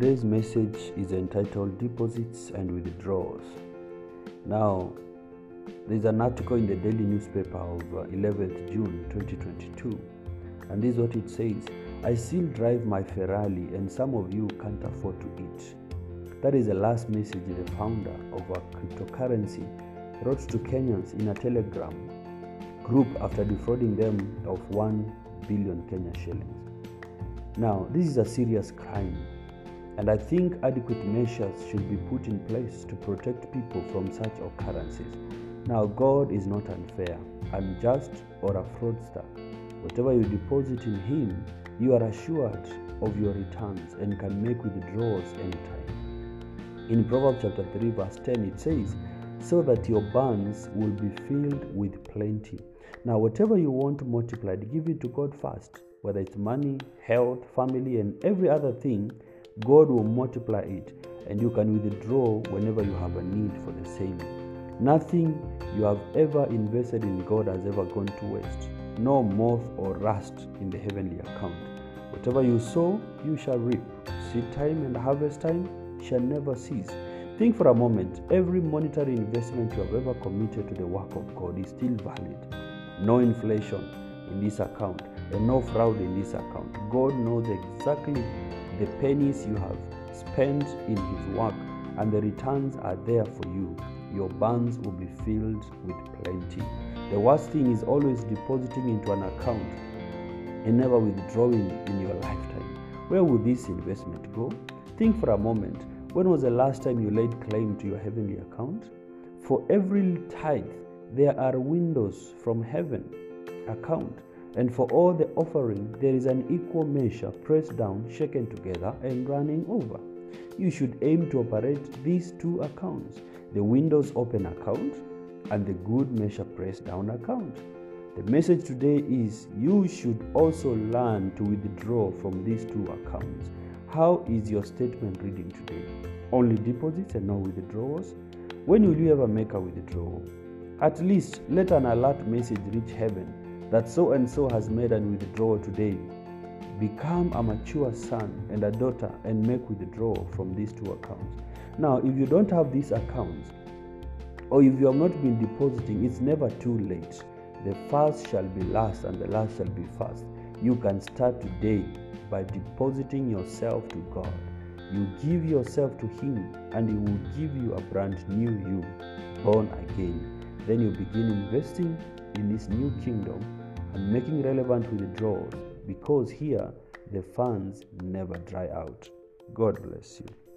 today's message is entitled Deposits and Withdrawals. Now, there's an article in the daily newspaper of uh, 11th June 2022, and this is what it says I still drive my Ferrari, and some of you can't afford to eat. That is the last message the founder of a cryptocurrency wrote to Kenyans in a telegram group after defrauding them of 1 billion Kenya shillings. Now, this is a serious crime, and I think adequate measures should be put in place to protect people from such occurrences. Now, God is not unfair, unjust, or a fraudster. Whatever you deposit in Him, you are assured of your returns and can make withdrawals anytime. In Proverbs chapter 3, verse 10, it says, So that your barns will be filled with plenty. Now, whatever you want multiplied, give it to God first. Whether it's money, health, family, and every other thing, God will multiply it, and you can withdraw whenever you have a need for the same. Nothing you have ever invested in God has ever gone to waste, no moth or rust in the heavenly account. Whatever you sow, you shall reap. Seed time and harvest time shall never cease. Think for a moment every monetary investment you have ever committed to the work of God is still valid. No inflation in this account and no fraud in this account. God knows exactly the pennies you have spent in His work, and the returns are there for you. Your barns will be filled with plenty. The worst thing is always depositing into an account and never withdrawing in your lifetime. Where will this investment go? Think for a moment. When was the last time you laid claim to your heavenly account? For every tithe, there are windows from heaven account. And for all the offering, there is an equal measure pressed down, shaken together, and running over. You should aim to operate these two accounts the windows open account and the good measure pressed down account. The message today is you should also learn to withdraw from these two accounts. How is your statement reading today? Only deposits and no withdrawals? When will you ever make a withdrawal? At least let an alert message reach heaven that so and so has made an withdrawal today. Become a mature son and a daughter and make withdrawal from these two accounts. Now, if you don't have these accounts, or if you have not been depositing, it's never too late. The first shall be last, and the last shall be first. You can start today by depositing yourself to God. You give yourself to Him, and He will give you a brand new you, born again. Then you begin investing in His new kingdom and making relevant withdrawals because here the funds never dry out. God bless you.